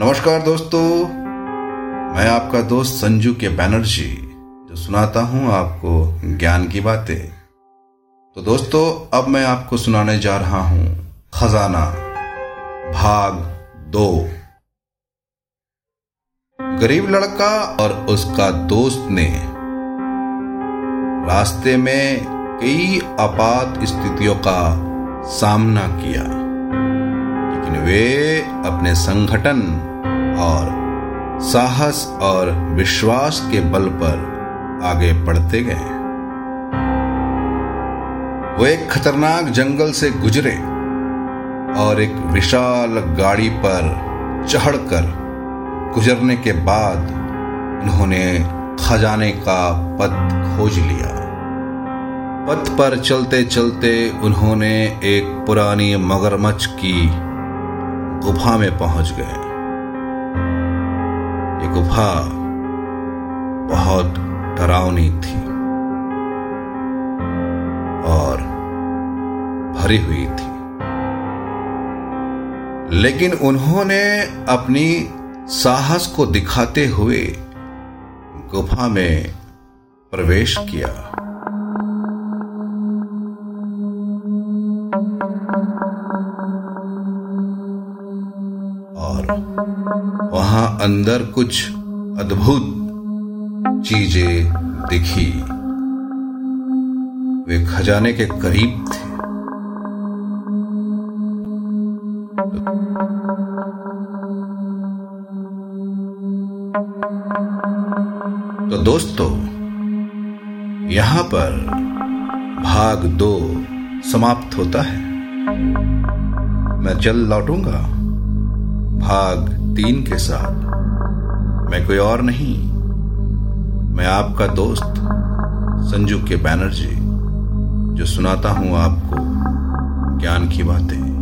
नमस्कार दोस्तों। मैं आपका दोस्त संजू के बैनर्जी जो सुनाता हूँ आपको ज्ञान की बातें। तो दोस्तों, अब मैं आपको सुनाने जा रहा हूँ खजाना, भाग दो। गरीब लड़का और उसका दोस्त ने रास्ते में कई आपात स्थितियों का सामना किया। लेकिन वे अपने संगठन और साहस और विश्वास के बल पर आगे बढ़ते गए। वो एक खतरनाक जंगल से गुजरे और एक विशाल गाड़ी पर चढ़कर गुजरने के बाद उन्होंने खजाने का पथ खोज लिया। पथ पर चलते चलते उन्होंने एक पुरानी मगरमच्छ की गुफा में पहुँच गए। ये गुफा बहुत डरावनी थी और भरी हुई थी। लेकिन उन्होंने अपनी साहस को दिखाते हुए गुफा में प्रवेश किया। और वहाँ अंदर कुछ अद्भुत चीज़ें दिखी। वे खजाने के करीब थे। तो दोस्तों, यहाँ पर भाग दो समाप्त होता है। मैं जल्द लौटूँगा। भाग तीन के साथ। मैं कोई और नहीं। मैं आपका दोस्त, संजू के बैनर्जी, जो सुनाता हूँ आपको ज्ञान की बातें।